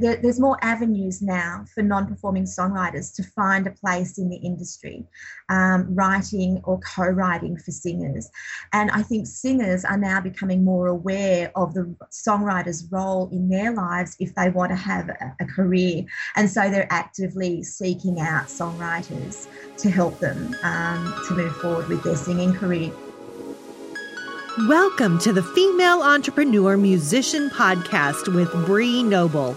there, there's more avenues now for non-performing songwriters to find a place in the industry, um, writing or co-writing for singers. And I think singers are now becoming more aware of the songwriter's role in their lives if they want to have a, a career. And so they're actively seeking out songwriters to help them um, to move forward with their singing career. Welcome to the Female Entrepreneur Musician Podcast with Bree Noble.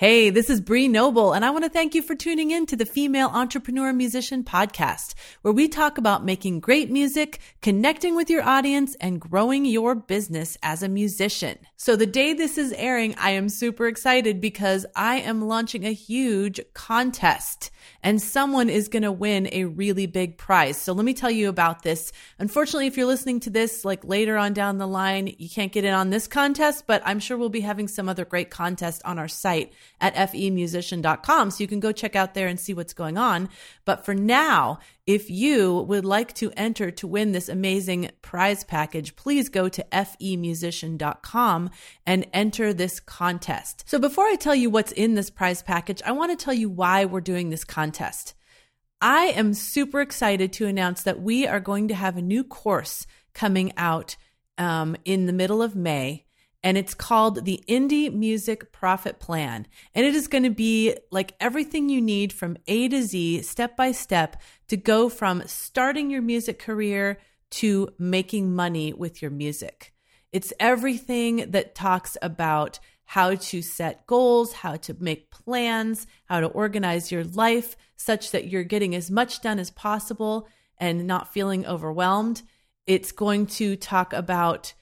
Hey, this is Bree Noble, and I want to thank you for tuning in to the Female Entrepreneur Musician Podcast, where we talk about making great music, connecting with your audience, and growing your business as a musician. So, the day this is airing, I am super excited because I am launching a huge contest and someone is going to win a really big prize. So let me tell you about this. Unfortunately, if you're listening to this like later on down the line, you can't get in on this contest, but I'm sure we'll be having some other great contests on our site at femusician.com. So you can go check out there and see what's going on. But for now, if you would like to enter to win this amazing prize package, please go to femusician.com and enter this contest. So before I tell you what's in this prize package, I want to tell you why we're doing this contest. I am super excited to announce that we are going to have a new course coming out um, in the middle of May and it's called the Indie Music Profit Plan. And it is going to be like everything you need from A to Z, step by step, to go from starting your music career to making money with your music. It's everything that talks about how to set goals, how to make plans, how to organize your life such that you're getting as much done as possible and not feeling overwhelmed. It's going to talk about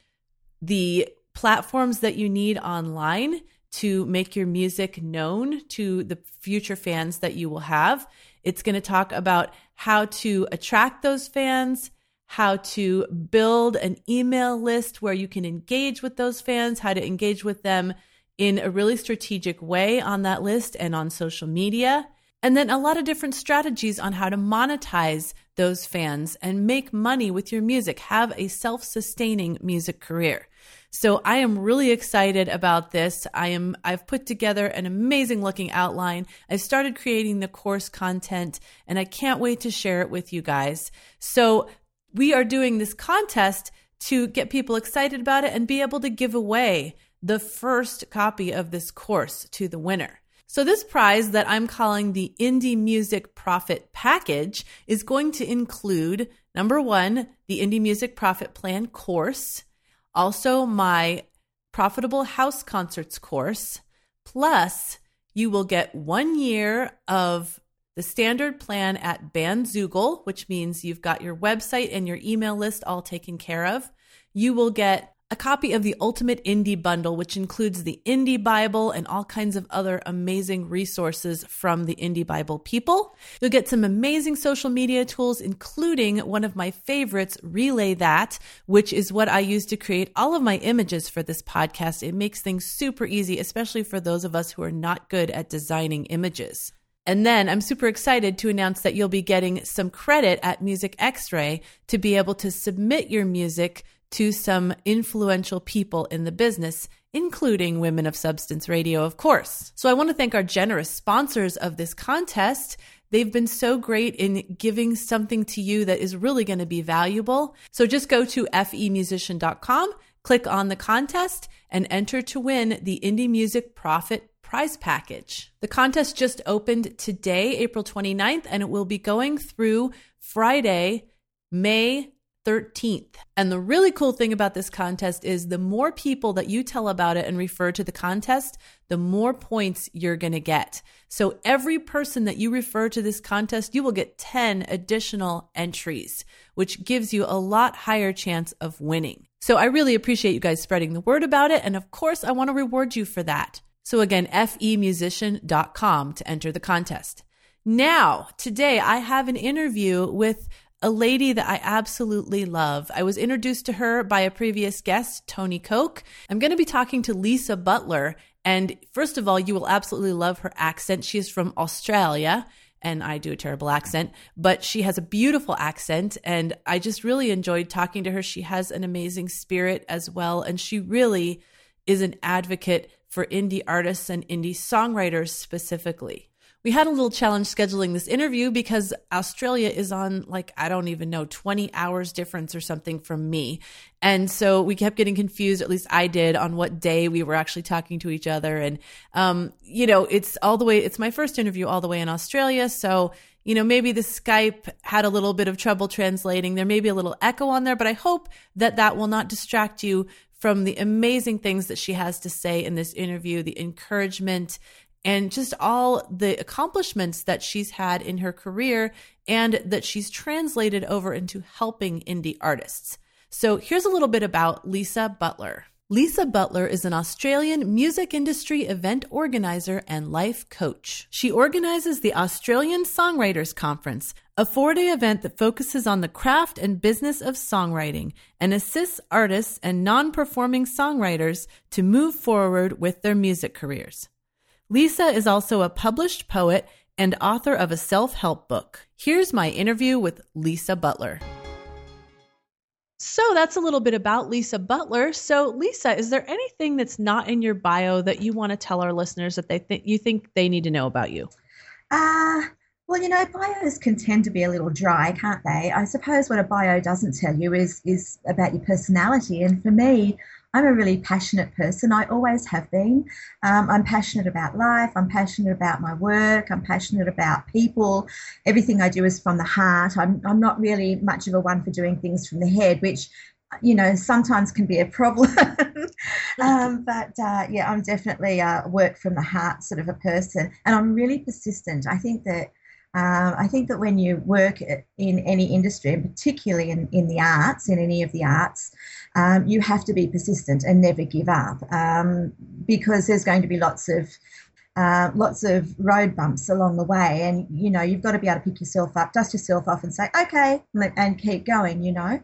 the platforms that you need online to make your music known to the future fans that you will have. It's going to talk about how to attract those fans, how to build an email list where you can engage with those fans, how to engage with them in a really strategic way on that list and on social media. And then a lot of different strategies on how to monetize those fans and make money with your music, have a self sustaining music career. So I am really excited about this. I am I've put together an amazing looking outline. I've started creating the course content and I can't wait to share it with you guys. So we are doing this contest to get people excited about it and be able to give away the first copy of this course to the winner. So, this prize that I'm calling the Indie Music Profit Package is going to include number one, the Indie Music Profit Plan course, also my profitable house concerts course. Plus, you will get one year of the standard plan at Bandzoogle, which means you've got your website and your email list all taken care of. You will get a copy of the Ultimate Indie Bundle, which includes the Indie Bible and all kinds of other amazing resources from the Indie Bible people. You'll get some amazing social media tools, including one of my favorites, Relay That, which is what I use to create all of my images for this podcast. It makes things super easy, especially for those of us who are not good at designing images. And then I'm super excited to announce that you'll be getting some credit at Music X Ray to be able to submit your music to some influential people in the business, including Women of Substance Radio, of course. So I want to thank our generous sponsors of this contest. They've been so great in giving something to you that is really going to be valuable. So just go to femusician.com, click on the contest, and enter to win the Indie Music Profit prize package. The contest just opened today, April 29th, and it will be going through Friday, May 13th. And the really cool thing about this contest is the more people that you tell about it and refer to the contest, the more points you're going to get. So every person that you refer to this contest, you will get 10 additional entries, which gives you a lot higher chance of winning. So I really appreciate you guys spreading the word about it. And of course, I want to reward you for that. So again, femusician.com to enter the contest. Now, today I have an interview with a lady that I absolutely love. I was introduced to her by a previous guest, Tony Koch. I'm going to be talking to Lisa Butler. And first of all, you will absolutely love her accent. She is from Australia and I do a terrible accent, but she has a beautiful accent. And I just really enjoyed talking to her. She has an amazing spirit as well. And she really is an advocate for indie artists and indie songwriters specifically we had a little challenge scheduling this interview because Australia is on like I don't even know 20 hours difference or something from me. And so we kept getting confused, at least I did, on what day we were actually talking to each other and um you know, it's all the way it's my first interview all the way in Australia, so you know, maybe the Skype had a little bit of trouble translating. There may be a little echo on there, but I hope that that will not distract you from the amazing things that she has to say in this interview, the encouragement and just all the accomplishments that she's had in her career and that she's translated over into helping indie artists. So here's a little bit about Lisa Butler. Lisa Butler is an Australian music industry event organizer and life coach. She organizes the Australian Songwriters Conference, a four day event that focuses on the craft and business of songwriting and assists artists and non performing songwriters to move forward with their music careers. Lisa is also a published poet and author of a self help book. Here's my interview with Lisa Butler. So that's a little bit about Lisa Butler. So Lisa, is there anything that's not in your bio that you want to tell our listeners that they think you think they need to know about you? Uh well, you know, bios can tend to be a little dry, can't they? I suppose what a bio doesn't tell you is is about your personality. And for me, I'm a really passionate person. I always have been. Um, I'm passionate about life. I'm passionate about my work. I'm passionate about people. Everything I do is from the heart. I'm, I'm not really much of a one for doing things from the head, which you know sometimes can be a problem um, but uh, yeah i'm definitely a work from the heart sort of a person and i'm really persistent i think that um, I think that when you work in any industry, and particularly in, in the arts, in any of the arts, um, you have to be persistent and never give up um, because there's going to be lots of uh, lots of road bumps along the way, and you know you've got to be able to pick yourself up, dust yourself off, and say okay, and keep going. You know,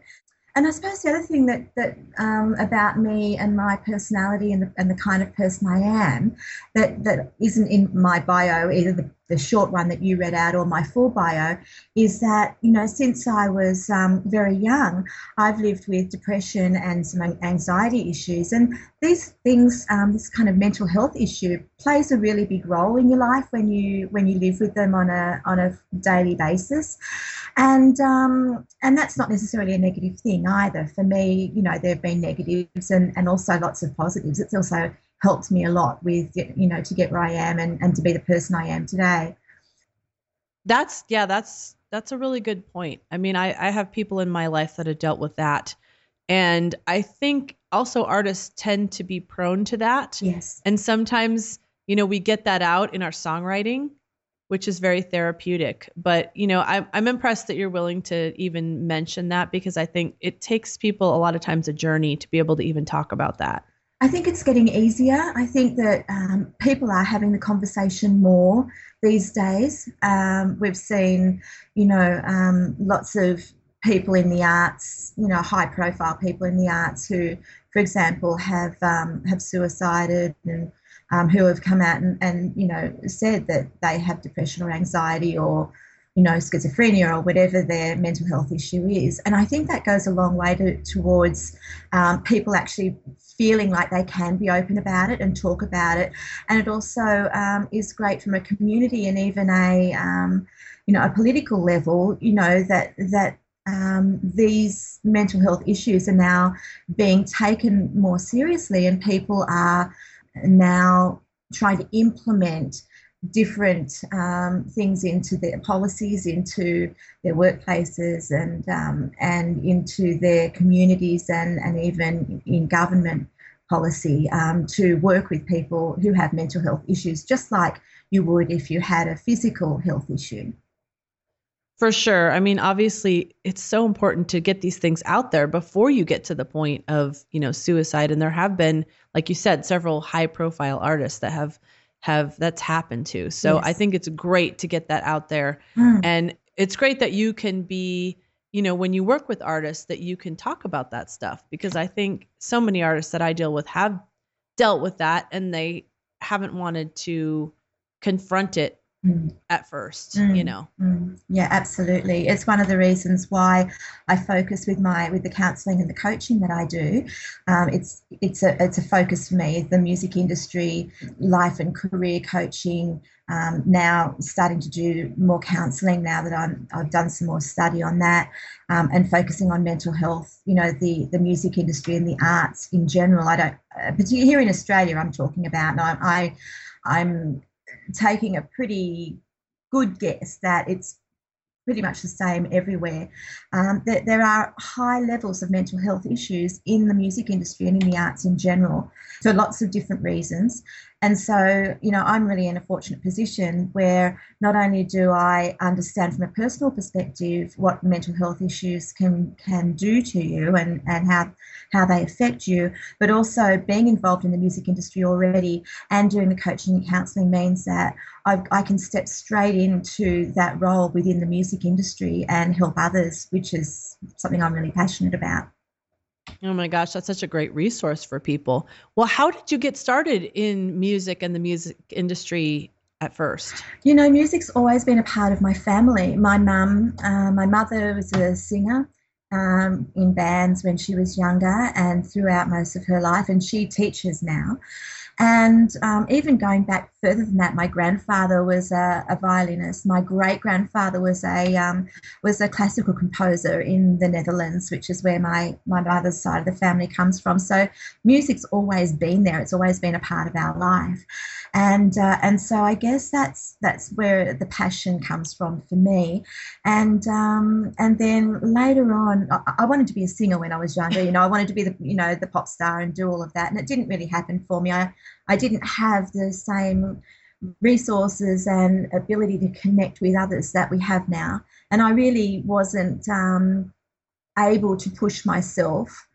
and I suppose the other thing that that um, about me and my personality and the, and the kind of person I am that that isn't in my bio, either the, the short one that you read out or my full bio, is that you know since I was um, very young, I've lived with depression and some anxiety issues, and these things, um, this kind of mental health issue, plays a really big role in your life when you when you live with them on a on a daily basis and um, and that's not necessarily a negative thing either. For me, you know, there have been negatives and, and also lots of positives. It's also helped me a lot with you know to get where I am and, and to be the person I am today. That's yeah, that's that's a really good point. I mean, I, I have people in my life that have dealt with that. And I think also artists tend to be prone to that. Yes. And sometimes, you know, we get that out in our songwriting which is very therapeutic. But you know, I'm I'm impressed that you're willing to even mention that because I think it takes people a lot of times a journey to be able to even talk about that. I think it's getting easier. I think that um, people are having the conversation more these days. Um, we've seen, you know, um, lots of people in the arts, you know, high profile people in the arts who, for example, have um, have suicided and um, who have come out and, and, you know, said that they have depression or anxiety or, you know, schizophrenia or whatever their mental health issue is. And I think that goes a long way to, towards um, people actually feeling like they can be open about it and talk about it. And it also um, is great from a community and even a, um, you know, a political level, you know, that, that um, these mental health issues are now being taken more seriously and people are now trying to implement different um, things into their policies, into their workplaces, and um, and into their communities, and and even in government policy um, to work with people who have mental health issues, just like you would if you had a physical health issue. For sure. I mean, obviously, it's so important to get these things out there before you get to the point of, you know, suicide. And there have been, like you said, several high profile artists that have have that's happened to. So yes. I think it's great to get that out there. Mm. And it's great that you can be, you know, when you work with artists that you can talk about that stuff because I think so many artists that I deal with have dealt with that and they haven't wanted to confront it mm. at first mm. you know mm. yeah absolutely it's one of the reasons why i focus with my with the counseling and the coaching that i do um, it's it's a it's a focus for me the music industry life and career coaching um, now starting to do more counselling now that I'm, I've done some more study on that um, and focusing on mental health. You know, the the music industry and the arts in general. I don't, uh, particularly here in Australia, I'm talking about. And I, I I'm taking a pretty good guess that it's pretty much the same everywhere. Um, that there are high levels of mental health issues in the music industry and in the arts in general for lots of different reasons. And so, you know, I'm really in a fortunate position where not only do I understand from a personal perspective what mental health issues can can do to you and, and how how they affect you, but also being involved in the music industry already and doing the coaching and counselling means that I've, I can step straight into that role within the music industry and help others, which is something I'm really passionate about. Oh my gosh, that's such a great resource for people. Well, how did you get started in music and the music industry at first? You know, music's always been a part of my family. My mum, uh, my mother was a singer um, in bands when she was younger and throughout most of her life, and she teaches now. And um, even going back further than that, my grandfather was a, a violinist. My great grandfather was a um, was a classical composer in the Netherlands, which is where my my mother's side of the family comes from. So music's always been there. It's always been a part of our life, and uh, and so I guess that's that's where the passion comes from for me. And um, and then later on, I, I wanted to be a singer when I was younger. You know, I wanted to be the you know the pop star and do all of that, and it didn't really happen for me. I I didn't have the same resources and ability to connect with others that we have now. And I really wasn't um, able to push myself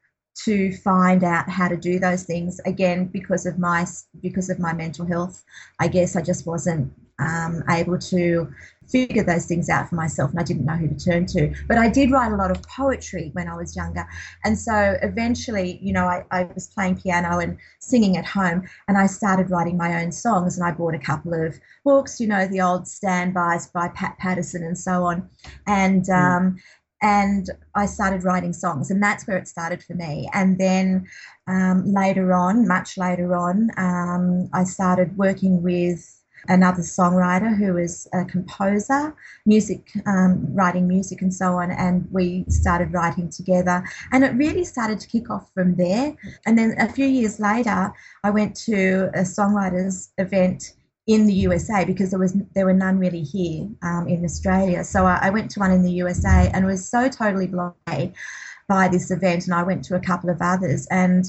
to find out how to do those things again because of my because of my mental health i guess i just wasn't um, able to figure those things out for myself and I didn't know who to turn to. But I did write a lot of poetry when I was younger. And so eventually, you know, I, I was playing piano and singing at home and I started writing my own songs and I bought a couple of books, you know, the old standbys by Pat Pattison and so on. And, mm. um, and I started writing songs, and that's where it started for me. And then um, later on, much later on, um, I started working with another songwriter who is a composer, music, um, writing music and so on. And we started writing together. And it really started to kick off from there. And then a few years later, I went to a songwriters event in the USA because there was there were none really here um, in Australia. So I, I, went to one in the USA and was so totally blown away by this event. And I went to a couple of others and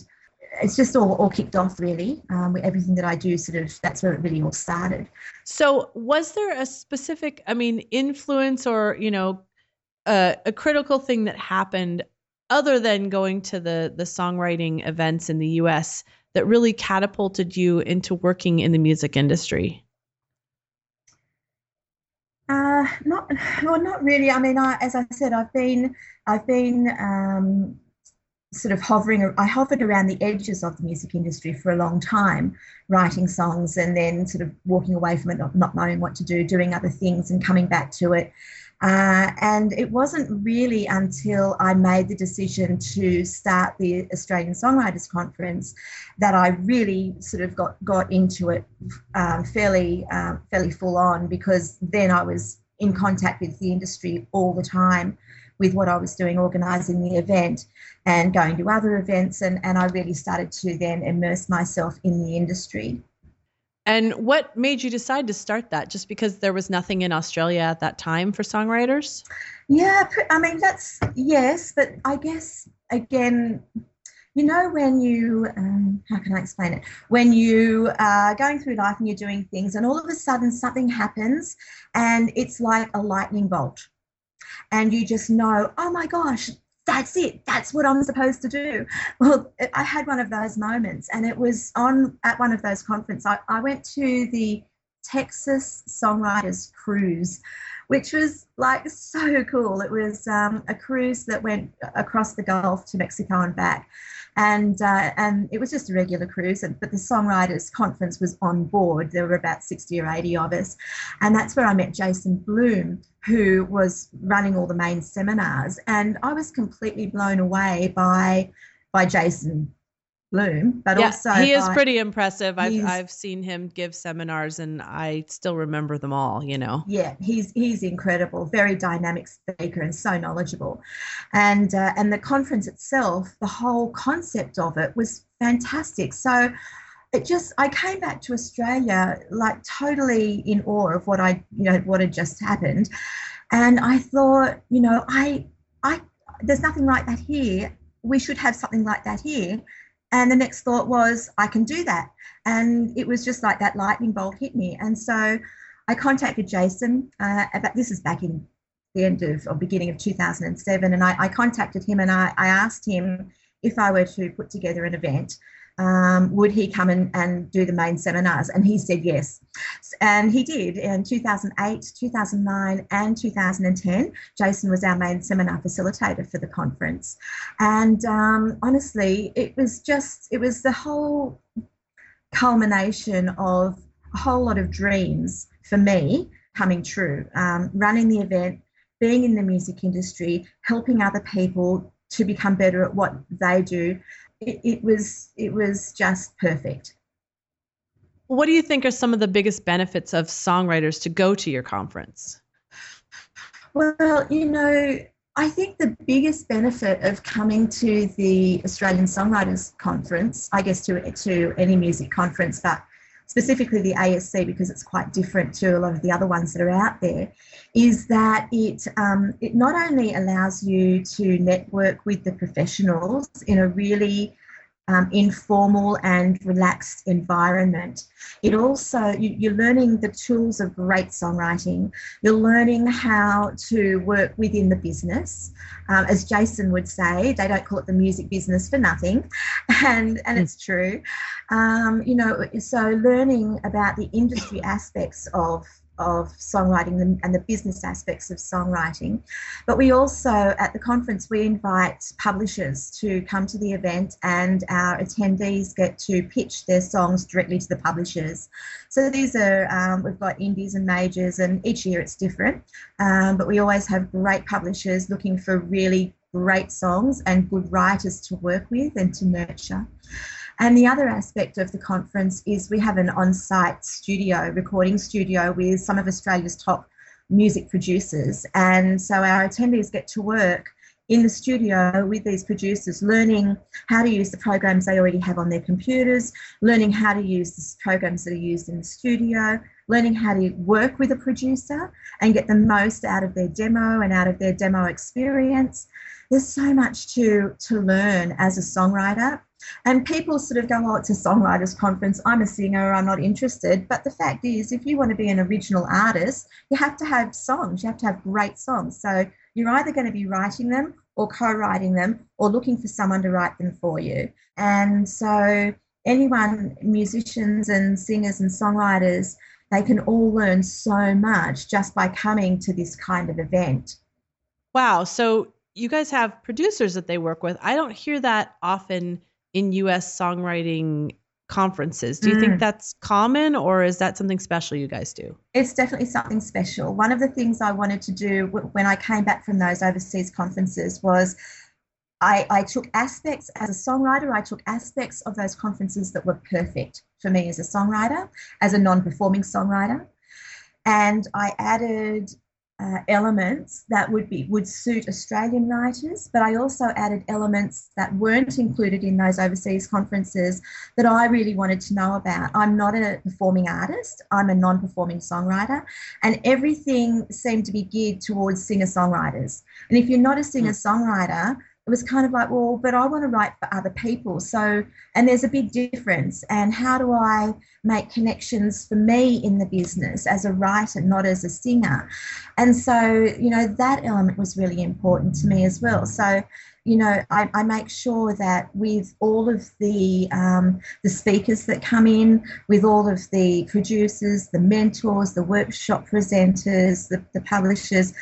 it's just all, all kicked off really. Um, everything that I do, sort of, that's where it really all started. So, was there a specific, I mean, influence or you know, uh, a critical thing that happened other than going to the the songwriting events in the U.S. that really catapulted you into working in the music industry? Uh, not, well, not really. I mean, I, as I said, I've been, I've been um, sort of hovering, I hovered around the edges of the music industry for a long time, writing songs and then sort of walking away from it, not, not knowing what to do, doing other things and coming back to it. Uh, and it wasn't really until I made the decision to start the Australian Songwriters Conference that I really sort of got, got into it um, fairly, um, fairly full on because then I was in contact with the industry all the time with what I was doing, organising the event and going to other events. And, and I really started to then immerse myself in the industry. And what made you decide to start that? Just because there was nothing in Australia at that time for songwriters? Yeah, I mean, that's yes, but I guess again, you know, when you, um, how can I explain it? When you are going through life and you're doing things, and all of a sudden something happens, and it's like a lightning bolt and you just know, oh my gosh, that's it. That's what I'm supposed to do. Well, I had one of those moments, and it was on at one of those conferences. I, I went to the Texas Songwriters Cruise, which was like so cool. It was um, a cruise that went across the Gulf to Mexico and back and uh, and it was just a regular cruise. But the songwriters conference was on board. There were about sixty or eighty of us, and that's where I met Jason Blume, who was running all the main seminars, and I was completely blown away by by Jason Blume, but yeah, also he is pretty impressive. I've I've seen him give seminars, and I still remember them all. You know. Yeah, he's he's incredible, very dynamic speaker, and so knowledgeable. And uh, and the conference itself, the whole concept of it was fantastic. So it just I came back to Australia like totally in awe of what I you know what had just happened, and I thought you know I I there's nothing like that here. We should have something like that here and the next thought was, I can do that. And it was just like that lightning bolt hit me. And so I contacted Jason. Uh, about, this is back in the end of or beginning of 2007. And I, I contacted him and I, I asked him if I were to put together an event um, would he come and, and do the main seminars? And he said yes. And he did in 2008, 2009, and 2010. Jason was our main seminar facilitator for the conference. And um, honestly, it was just, it was the whole culmination of a whole lot of dreams for me coming true. Um, running the event, being in the music industry, helping other people to become better at what they do, it, it was it was just perfect. What do you think are some of the biggest benefits of songwriters to go to your conference? Well, you know, I think the biggest benefit of coming to the Australian Songwriters Conference, I guess to to any music conference, but specifically the ASC because it's quite different to a lot of the other ones that are out there, is that it um, it not only allows you to network with the professionals in a really um, informal and relaxed environment. It also, you, are learning the tools of great songwriting. You're learning how to work within the business. Um, as Jason would say, they don't call it the music business for nothing. And, and it's true. Um, you know, so learning about the industry aspects of of songwriting and the business aspects of songwriting. But we also, at the conference, we invite publishers to come to the event and our attendees get to pitch their songs directly to the publishers. So these are, um, we've got indies and majors, and each year it's different. Um, but we always have great publishers looking for really great songs and good writers to work with and to nurture. And the other aspect of the conference is we have an on site studio, recording studio with some of Australia's top music producers. And so our attendees get to work in the studio with these producers, learning how to use the programs they already have on their computers, learning how to use the programs that are used in the studio, learning how to work with a producer and get the most out of their demo and out of their demo experience. There's so much to, to learn as a songwriter and people sort of go, oh, it's a songwriters conference. I'm a singer. I'm not interested. But the fact is, if you want to be an original artist, you have to have songs. You have to have great songs. So you're either going to be writing them or co writing them or looking for someone to write them for you. And so anyone, musicians and singers and songwriters, they can all learn so much just by coming to this kind of event. Wow. So you guys have producers that they work with. I don't hear that often in US songwriting conferences. Do you mm. think that's common or is that something special you guys do? It's definitely something special. One of the things I wanted to do when I came back from those overseas conferences was I, I, took aspects as a songwriter, I took aspects of those conferences that were perfect for me as a songwriter, as a non performing songwriter. And I added uh, elements that would be would suit Australian writers, but I also added elements that weren't included in those overseas conferences that I really wanted to know about. I'm not a performing artist; I'm a non-performing songwriter, and everything seemed to be geared towards singer-songwriters. And if you're not a singer-songwriter, it was kind of like, well, but I want to write for other people. So, and there's a big difference. And how do I make connections for me in the business as a writer, not as a singer? And so, you know, that element was really important to me as well. So, you know, I, I, make sure that with all of the um, the speakers that come in, with all of the producers, the mentors, the workshop presenters, the, the publishers,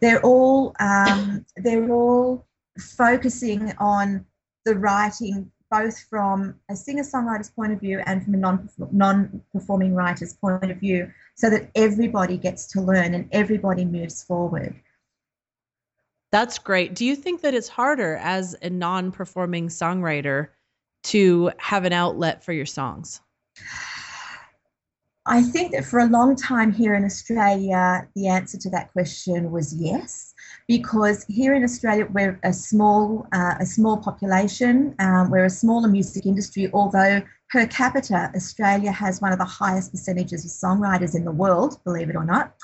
they're all um, they're all focusing on the writing both from a singer-songwriter's point of view and from a non non-performing writer's point of view so that everybody gets to learn and everybody moves forward. That's great. Do you think that it's harder as a non-performing songwriter to have an outlet for your songs i think that for a long time here in australia the answer to that question was yes because here in Australia we're a small uh, a small population. Um, we're a smaller music industry, although per capita Australia has one of the highest percentages of songwriters in the world. Believe it or not.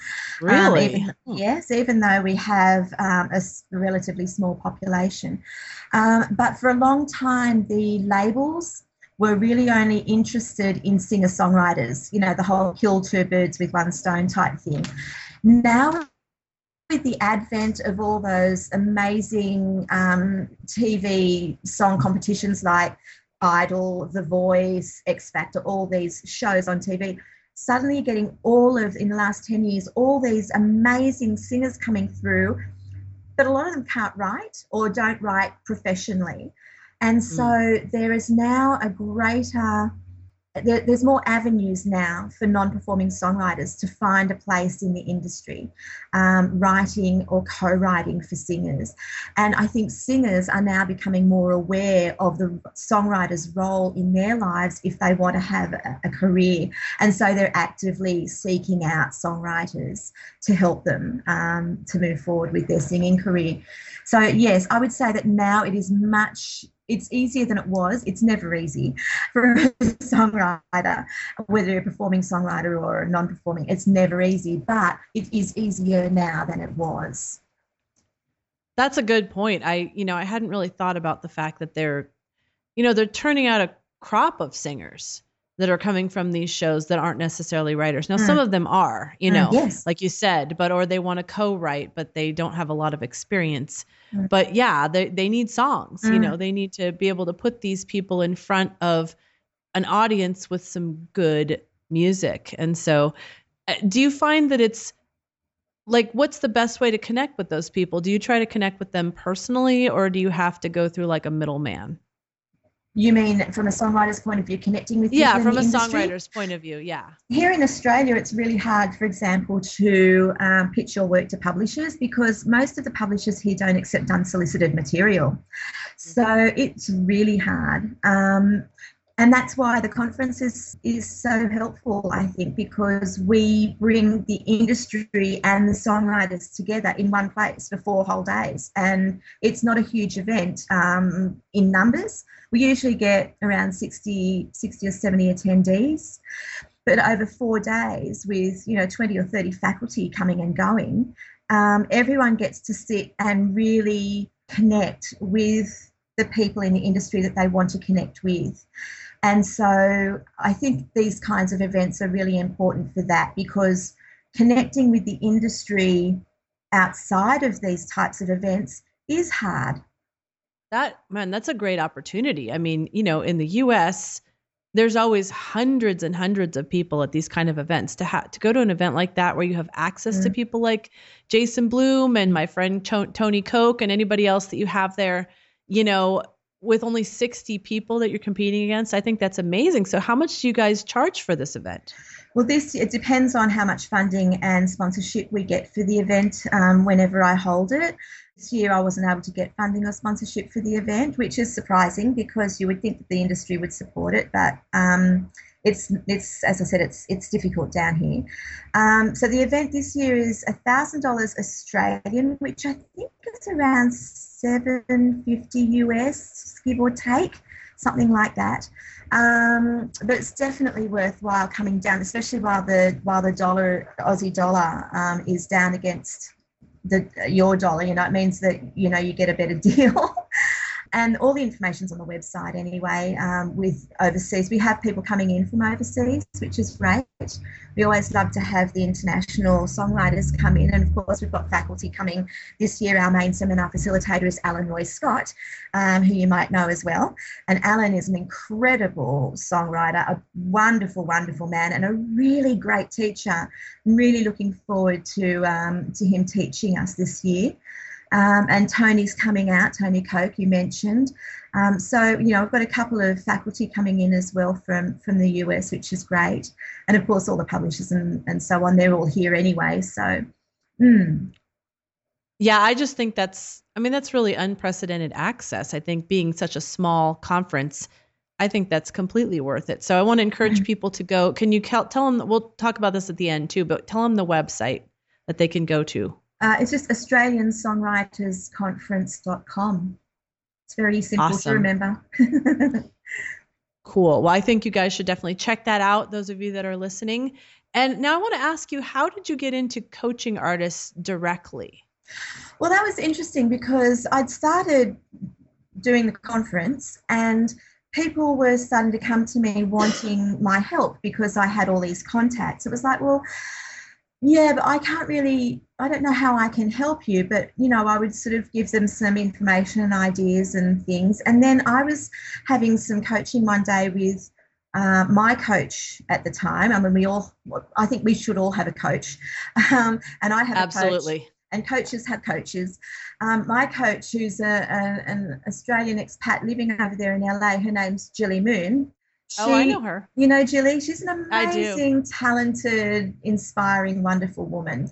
Um, really? Um, even, yes, even though we have um, a relatively small population, um, but for a long time the labels were really only interested in singer songwriters. You know, the whole kill two birds with one stone type thing. Now with the advent of all those amazing um, TV song competitions like Idol, The Voice, X Factor, all these shows on TV, suddenly you're getting all of, in the last 10 years, all these amazing singers coming through, but a lot of them can't write or don't write professionally. And so mm. there is now a greater there, there's more avenues now for non-performing songwriters to find a place in the industry, um, writing or co-writing for singers. And I think singers are now becoming more aware of the songwriter's role in their lives if they want to have a, a career. And so they're actively seeking out songwriters to help them um, to move forward with their singing career. So yes, I would say that now it is much it's easier than it was. It's never easy for a songwriter, whether you're a performing songwriter or a non-performing. It's never easy, but it is easier now than it was. That's a good point. I, you know, I hadn't really thought about the fact that they're, you know, they're turning out a crop of singers that are coming from these shows that aren't necessarily writers. Now, mm. some of them are, you mm, know, yes. like you said, but or they want to co-write, but they don't have a lot of experience. Mm. But yeah, they they need songs. You mm. know, they need to be able to put these people in front of an audience with some good music. And so, uh, do you find that it's like what's the best way to connect with those people? Do you try to connect with them personally, or do you have to go through like a middleman? You mean from a songwriter's point of view, connecting with yeah, from a industry? songwriter's point of view, yeah. Here in Australia, it's really hard, for example, to um, pitch your work to publishers because most of the publishers here don't accept unsolicited material. So it's really hard. Um, and that's why the conference is, is so helpful, I think, because we bring the industry and the songwriters together in one place for four whole days. And it's not a huge event um, in numbers. We usually get around 60, 60 or 70 attendees. But over four days, with you know 20 or 30 faculty coming and going, um, everyone gets to sit and really connect with the people in the industry that they want to connect with. And so I think these kinds of events are really important for that because connecting with the industry outside of these types of events is hard. That, man, that's a great opportunity. I mean, you know, in the US, there's always hundreds and hundreds of people at these kind of events to have to go to an event like that where you have access mm. to people like Jason Blume and my friend Tony Koch and anybody else that you have there you know with only 60 people that you're competing against i think that's amazing. So how much do you guys charge for this event? Well this it depends on how much funding and sponsorship we get for the event um, whenever i hold it. This year i wasn't able to get funding or sponsorship for the event which is surprising because you would think that the industry would support it but um, it's it's as I said, it's it's difficult down here. Um, so the event this year is thousand dollars Australian, which I think is around 750 US, give or take, something like that. Um, but it's definitely worthwhile coming down, especially while the while the dollar Aussie dollar um, is down against the your dollar. You know, it means that you know you get a better deal. And all the information's on the website anyway. Um, with overseas, we have people coming in from overseas, which is great. We always love to have the international songwriters come in, and of course, we've got faculty coming this year. Our main seminar facilitator is Alan Roy Scott, um, who you might know as well. And Alan is an incredible songwriter, a wonderful, wonderful man, and a really great teacher. I'm really looking forward to um, to him teaching us this year. Um, and Tony's coming out, Tony Koch, you mentioned. Um, so, you know, I've got a couple of faculty coming in as well from, from the US, which is great. And of course, all the publishers and, and so on, they're all here anyway. So, mm. yeah, I just think that's, I mean, that's really unprecedented access. I think being such a small conference, I think that's completely worth it. So I want to encourage mm. people to go. Can you tell them, we'll talk about this at the end too, but tell them the website that they can go to. Uh, it's just AustralianSongwritersConference.com. It's very simple awesome. to remember. cool. Well, I think you guys should definitely check that out, those of you that are listening. And now I want to ask you, how did you get into coaching artists directly? Well, that was interesting because I'd started doing the conference and people were starting to come to me wanting my help because I had all these contacts. It was like, well, yeah, but I can't really, I don't know how I can help you, but you know, I would sort of give them some information and ideas and things. And then I was having some coaching one day with uh, my coach at the time. I mean, we all, I think we should all have a coach. Um, and I have absolutely. Coach, and coaches have coaches. Um, my coach, who's a, a, an Australian expat living over there in LA, her name's Julie Moon. She, oh, I know her. You know, Julie, she's an amazing, talented, inspiring, wonderful woman.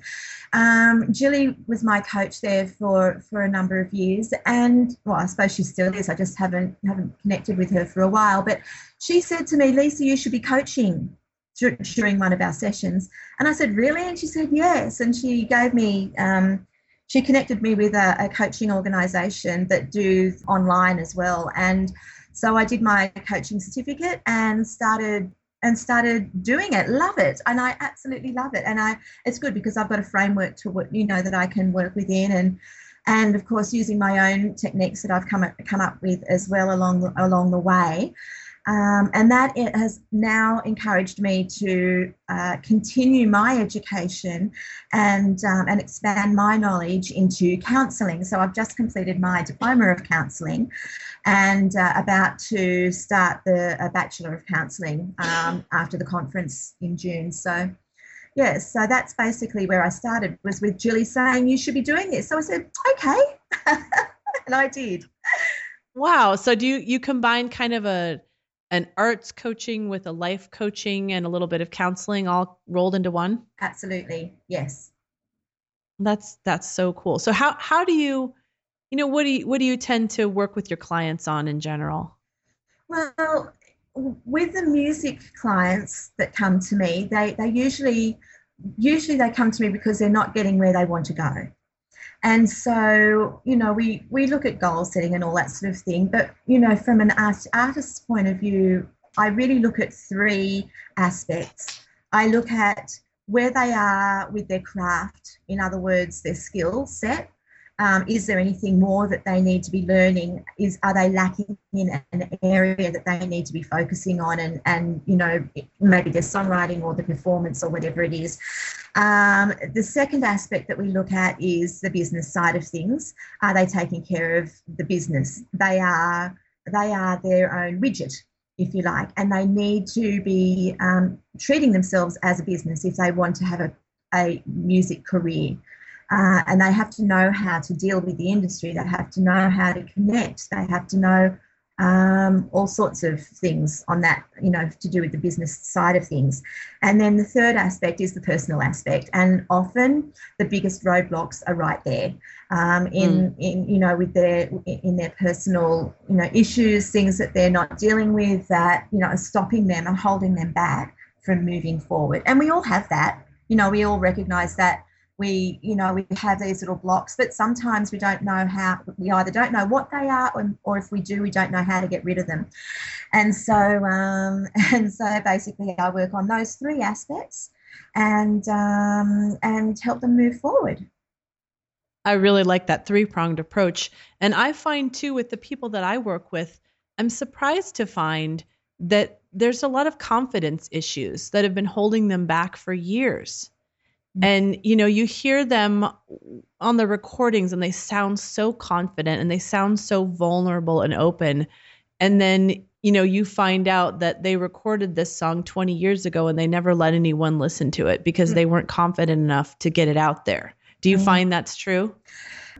Um, Julie was my coach there for, for a number of years, and well, I suppose she still is. I just haven't haven't connected with her for a while. But she said to me, Lisa, you should be coaching during one of our sessions. And I said, really? And she said, yes. And she gave me. Um, she connected me with a, a coaching organisation that do online as well, and so I did my coaching certificate and started and started doing it. Love it, and I absolutely love it. And I it's good because I've got a framework to what you know that I can work within and and of course using my own techniques that I've come up, come up with as well along along the way. Um, and that it has now encouraged me to uh, continue my education and um, and expand my knowledge into counselling. So I've just completed my diploma of counselling, and uh, about to start the a bachelor of counselling um, after the conference in June. So. Yes, so that's basically where I started was with Julie saying you should be doing this. So I said, okay, and I did. Wow. So do you you combine kind of a an arts coaching with a life coaching and a little bit of counseling all rolled into one? Absolutely. Yes. That's that's so cool. So how how do you you know what do you what do you tend to work with your clients on in general? Well, with the music clients that come to me, they they usually usually they come to me because they're not getting where they want to go. And so, you know, we, we look at goal setting and all that sort of thing. But, you know, from an art, artist's point of view, I really look at three aspects. I look at where they are with their craft, in other words, their skill set. Um, is there anything more that they need to be learning? Is are they lacking in an area that they need to be focusing on? And and you know maybe their songwriting or the performance or whatever it is. Um, the second aspect that we look at is the business side of things. Are they taking care of the business? They are they are their own widget if you like, and they need to be um, treating themselves as a business if they want to have a, a music career. Uh, and they have to know how to deal with the industry. They have to know how to connect. They have to know um, all sorts of things on that, you know, to do with the business side of things. And then the third aspect is the personal aspect. And often the biggest roadblocks are right there um, in, mm. in, you know, with their, in their personal, you know, issues, things that they're not dealing with that, you know, are stopping them and holding them back from moving forward. And we all have that. You know, we all recognize that we you know we have these little blocks but sometimes we don't know how we either don't know what they are or, or if we do we don't know how to get rid of them and so um, and so basically i work on those three aspects and um, and help them move forward I really like that three pronged approach. And I find too, with the people that I work with, I'm surprised to find that there's a lot of confidence issues that have been holding them back for years. Mm-hmm. And you know, you hear them on the recordings and they sound so confident and they sound so vulnerable and open. And then, you know, you find out that they recorded this song 20 years ago and they never let anyone listen to it because mm-hmm. they weren't confident enough to get it out there. Do you mm-hmm. find that's true?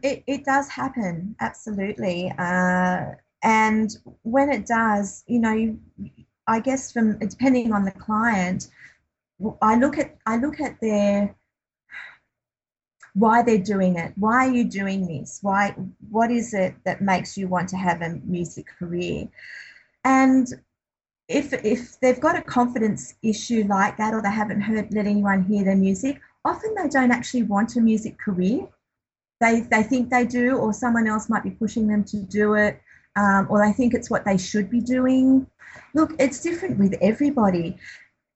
It, it does happen, absolutely. Uh, and when it does, you know, I guess from depending on the client, I look at I look at their why they're doing it. Why are you doing this? Why what is it that makes you want to have a music career? And if if they've got a confidence issue like that or they haven't heard let anyone hear their music, often they don't actually want a music career. They they think they do, or someone else might be pushing them to do it, um, or they think it's what they should be doing. Look, it's different with everybody.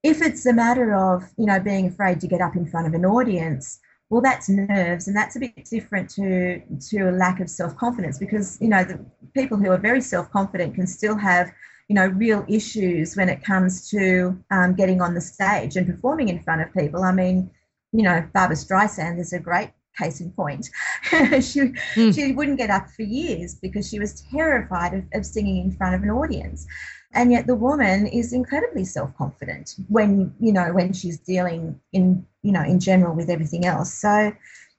If it's a matter of you know being afraid to get up in front of an audience, well that's nerves and that's a bit different to to a lack of self-confidence because you know the people who are very self-confident can still have you know real issues when it comes to um, getting on the stage and performing in front of people. I mean you know barbra streisand is a great case in point. She mm. she wouldn't get up for years because she was terrified of, of singing in front of an audience and yet the woman is incredibly self-confident when you know when she's dealing in you know in general with everything else. So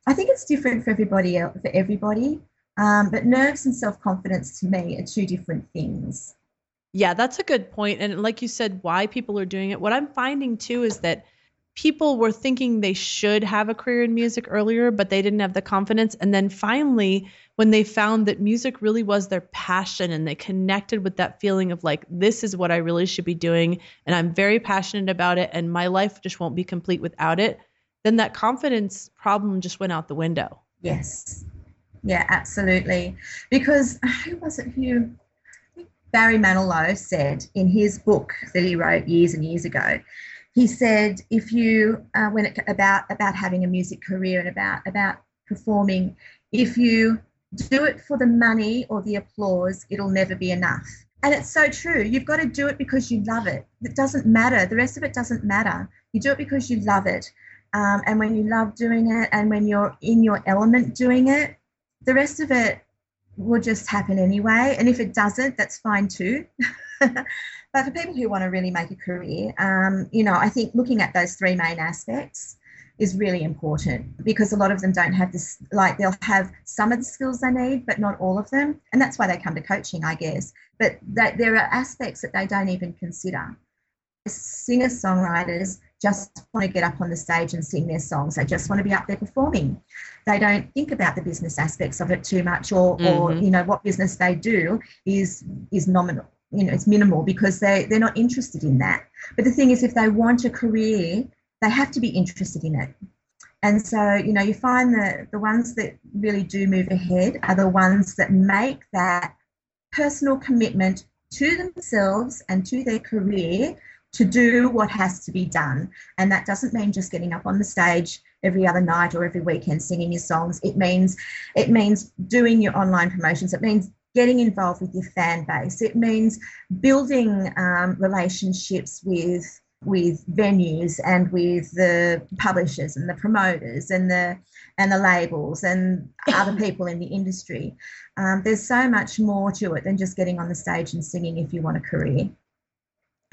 i think it's different for everybody for everybody. Um, but nerves and self-confidence to me are two different things. Yeah that's a good point. And like you said why people are doing it. What i'm finding too is that people were thinking they should have a career in music earlier, but they didn't have the confidence. And then finally, when they found that music really was their passion and they connected with that feeling of like, this is what I really should be doing, and I'm very passionate about it, and my life just won't be complete without it, then that confidence problem just went out the window. Yes. Yeah, absolutely. Because who was it who Barry Manilow said in his book that he wrote years and years ago? He said if you uh, when it about about having a music career and about about performing if you do it for the money or the applause it'll never be enough. And it's so true. You've got to do it because you love it. It doesn't matter. The rest of it doesn't matter. You do it because you love it. Um, and when you love doing it and when you're in your element doing it the rest of it will just happen anyway. And if it doesn't that's fine too But for people who want to really make a career, um, you know, I think looking at those three main aspects is really important because a lot of them don't have this, like they'll have some of the skills they need, but not all of them. And that's why they come to coaching, I guess. But that, there are aspects that they don't even consider. Singer songwriters just want to get up on the stage and sing their songs. They just want to be up there performing. They don't think about the business aspects of it too much, or, mm-hmm. or you know what business they do is is nominal you know it's minimal because they they're not interested in that. But the thing is if they want a career they have to be interested in it. And so you know you find that the ones that really do move ahead are the ones that make that personal commitment to themselves and to their career to do what has to be done. And that doesn't mean just getting up on the stage every other night or every weekend singing your songs. It means it means doing your online promotions. It means getting involved with your fan base. It means building um, relationships with with venues and with the publishers and the promoters and the and the labels and other people in the industry. Um, there's so much more to it than just getting on the stage and singing if you want a career.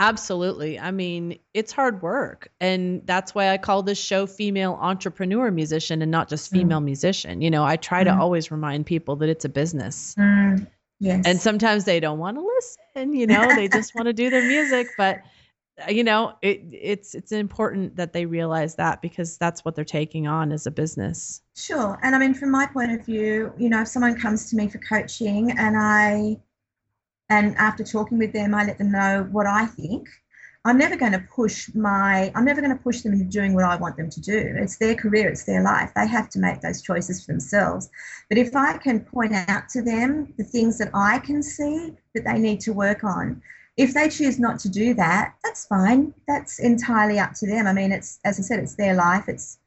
Absolutely. I mean, it's hard work. And that's why I call this show Female Entrepreneur Musician and not just mm. Female mm. Musician. You know, I try mm. to always remind people that it's a business. Mm. Yes. And sometimes they don't want to listen, you know, they just want to do their music. But, uh, you know, it, it's it's important that they realize that because that's what they're taking on as a business. Sure. And I mean, from my point of view, you know, if someone comes to me for coaching and I and after talking with them, I let them know what I think. I'm never going to push my, I'm never going to push them into doing what I want them to do. It's their career, it's their life. They have to make those choices for themselves. But if I can point out to them the things that I can see that they need to work on, if they choose not to do that, that's fine. That's entirely up to them. I mean, it's, as I said, it's their life. It's,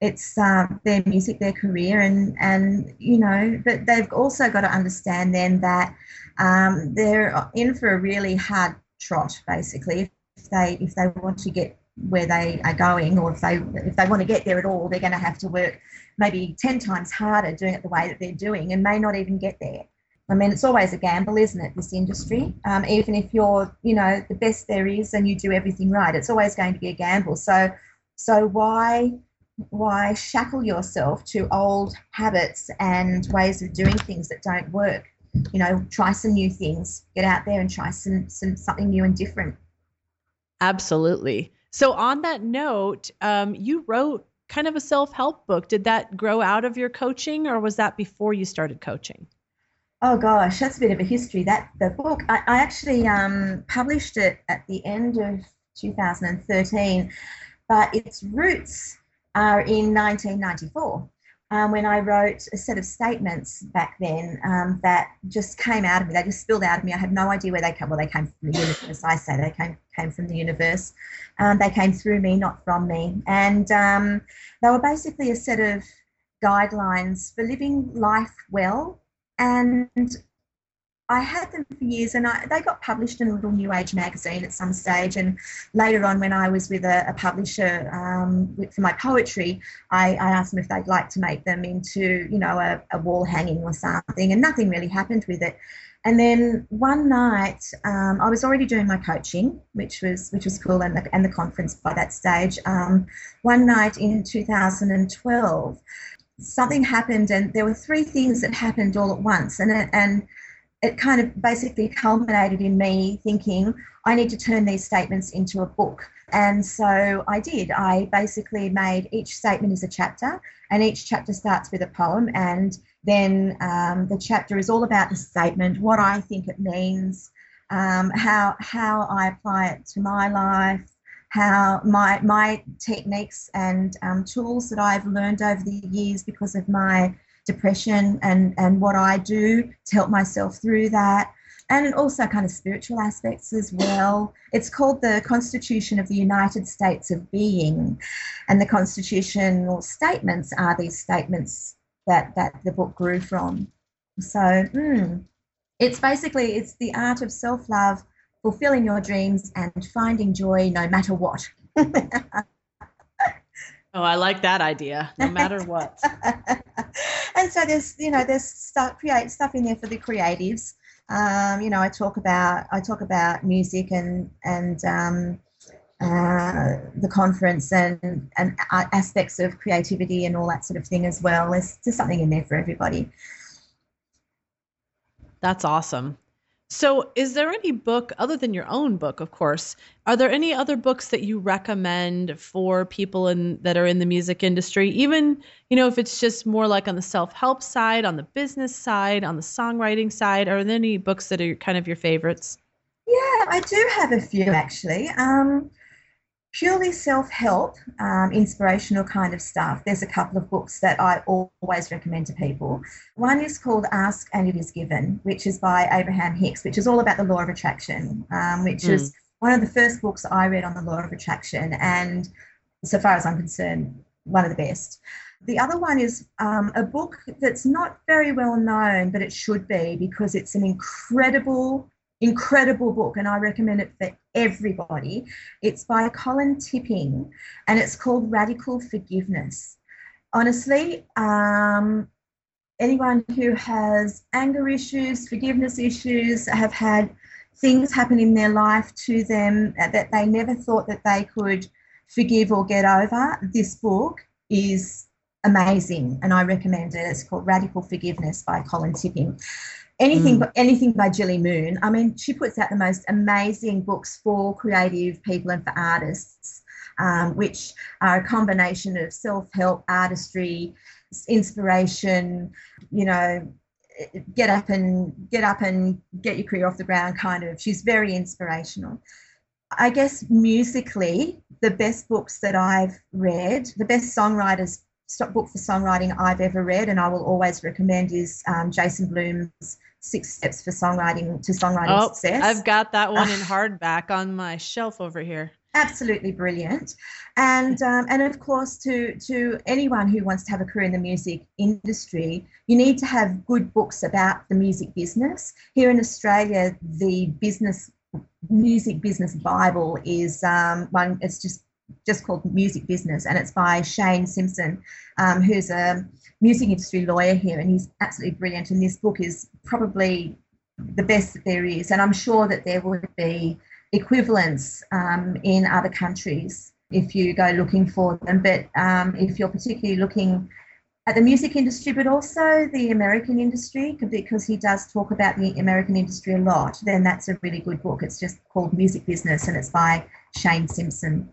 it's um, their music, their career, and and you know, but they've also got to understand then that um, they're in for a really hard trot, basically. If they if they want to get where they are going, or if they if they want to get there at all, they're going to have to work maybe ten times harder doing it the way that they're doing, and may not even get there. I mean, it's always a gamble, isn't it? This industry, um, even if you're, you know, the best there is and you do everything right, it's always going to be a gamble. So, so why, why shackle yourself to old habits and ways of doing things that don't work? You know, try some new things. Get out there and try some, some something new and different. Absolutely. So, on that note, um, you wrote kind of a self help book. Did that grow out of your coaching, or was that before you started coaching? Oh gosh, that's a bit of a history. That the book I, I actually um, published it at the end of 2013, but its roots are in 1994. Um, when I wrote a set of statements back then um, that just came out of me. They just spilled out of me. I had no idea where they came. Well, they came from the universe. I say they came came from the universe. Um, they came through me, not from me. And um, they were basically a set of guidelines for living life well and I had them for years, and I, they got published in a little New Age magazine at some stage. And later on, when I was with a, a publisher um, for my poetry, I, I, asked them if they'd like to make them into, you know, a, a, wall hanging or something, and nothing really happened with it. And then one night, um, I was already doing my coaching, which was which was cool, and the, and the conference by that stage. Um, one night in 2012 something happened, and there were three things that happened all at once, and and it kind of basically culminated in me thinking I need to turn these statements into a book. And so I did. I basically made each statement is a chapter, and each chapter starts with a poem, and then um, the chapter is all about the statement, what I think it means, um, how how I apply it to my life, how my my techniques and um, tools that I've learned over the years because of my depression and and what I do to help myself through that and also kind of spiritual aspects as well. It's called the Constitution of the United States of Being, and the constitutional statements are these statements that that the book grew from. So mm, it's basically it's the art of self love fulfilling your dreams and finding joy no matter what. oh, I like that idea. No matter what. and so there's, you know, there's stuff create stuff in there for the creatives. Um, you know, I talk about I talk about music and and um, uh, the conference and and aspects of creativity and all that sort of thing as well. There's just something in there for everybody. That's awesome. So, is there any book other than your own book, of course? Are there any other books that you recommend for people in that are in the music industry? Even, you know, if it's just more like on the self-help side, on the business side, on the songwriting side, are there any books that are kind of your favorites? Yeah, I do have a few actually. Um, purely self help, um, inspirational kind of stuff, there's a couple of books that I always recommend to people. One is called Ask and It Is Given, which is by Abraham Hicks, which is all about the law of attraction, um, which mm. is one of the first books I read on the law of attraction. And so far as I'm concerned, one of the best. The other one is um, a book that's not very well known, but it should be because it's an incredible incredible book and I recommend it for everybody. It's by Colin Tipping and it's called Radical Forgiveness. Honestly, um, anyone who has anger issues, forgiveness issues, have had things happen in their life to them that they never thought that they could forgive or get over, this book is amazing and I recommend it. It's called Radical Forgiveness by Colin Tipping anything mm. anything by Gilly Moon. I mean, she puts out the most amazing books for creative people and for artists, um, which are a combination of self-help, artistry, inspiration. You know, get up and get up and get your career off the ground. Kind of. She's very inspirational. I guess musically, the best books that I've read, the best songwriters book for songwriting I've ever read, and I will always recommend is um, Jason Blume's Six Steps for Songwriting to Songwriting oh, Success. I've got that one in hardback on my shelf over here. absolutely brilliant and um, and of course to to anyone who wants to have a career in the music industry you need to have good books about the music business here in australia the business music business bible is um, one it's just just called music business and it's by shane simpson um, who's a music industry lawyer here and he's absolutely brilliant and this book is probably the best that there is and i'm sure that there would be equivalents um, in other countries if you go looking for them. But um, if you're particularly looking at the music industry, but also the American industry, because he does talk about the American industry a lot, then that's a really good book. It's just called Music Business and it's by Shane Simpson.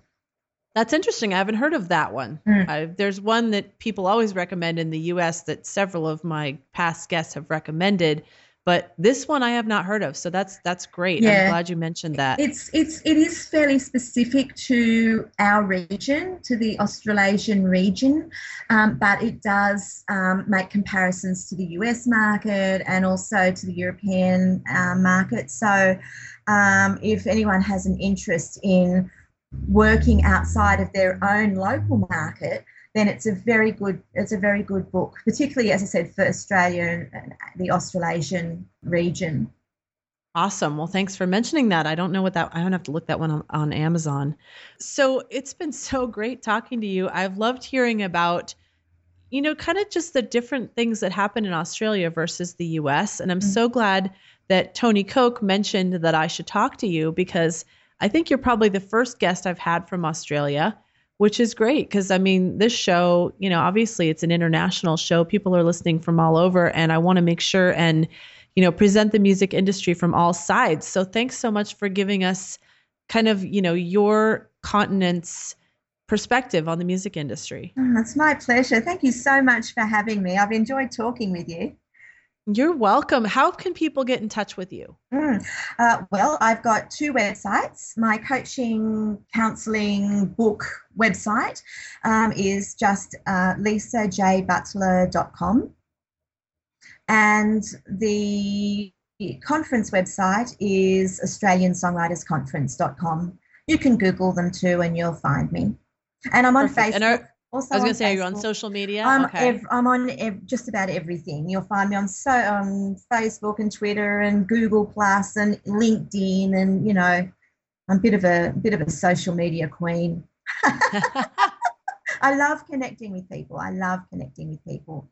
That's interesting. I haven't heard of that one. Mm. Uh, there's one that people always recommend in the US that several of my past guests have recommended but this one I have not heard of, so that's that's great. Yeah. I'm glad you mentioned that. It's it's it is fairly specific to our region, to the Australasian region, um, but it does um, make comparisons to the US market and also to the European uh, market. So, um, if anyone has an interest in working outside of their own local market, then it's a very good it's a very good book, particularly as I said for Australia and the Australasian region. Awesome. Well, thanks for mentioning that. I don't know what that I don't have to look that one on, on Amazon. So it's been so great talking to you. I've loved hearing about you know, kind of just the different things that happen in Australia versus the US. And I'm mm-hmm. so glad that Tony Koch mentioned that I should talk to you because I think you're probably the first guest I've had from Australia which is great because I mean, this show, you know, obviously it's an international show. People are listening from all over, and I want to make sure and, you know, present the music industry from all sides. So thanks so much for giving us kind of, you know, your continent's perspective on the music industry. Oh, it's my pleasure. Thank you so much for having me. I've enjoyed talking with you. You're welcome. How can people get in touch with you? Mm. Uh, well, I've got two websites. My coaching, counseling book website um, is just uh, lisajbutler.com. And the conference website is australiansongwritersconference.com. You can Google them too and you'll find me. And I'm on Perfect. Facebook. Also I was going to say, are you on social media? I'm, okay. ev- I'm on ev- just about everything. You'll find me on so on Facebook and Twitter and Google Plus and LinkedIn, and you know, I'm a bit of a bit of a social media queen. I love connecting with people. I love connecting with people.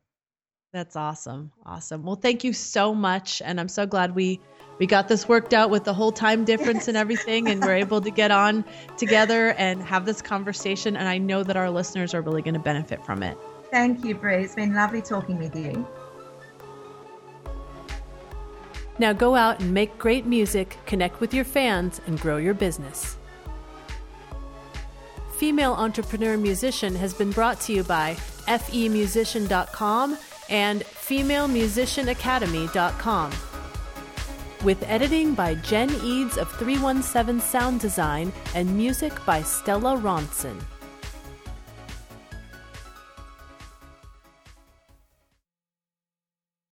That's awesome. Awesome. Well, thank you so much, and I'm so glad we we got this worked out with the whole time difference and everything, and we're able to get on together and have this conversation. And I know that our listeners are really going to benefit from it. Thank you, Bree. It's been lovely talking with you. Now go out and make great music, connect with your fans, and grow your business. Female Entrepreneur Musician has been brought to you by femusician.com and femalemusicianacademy.com with editing by Jen Eads of 317 Sound Design and music by Stella Ronson.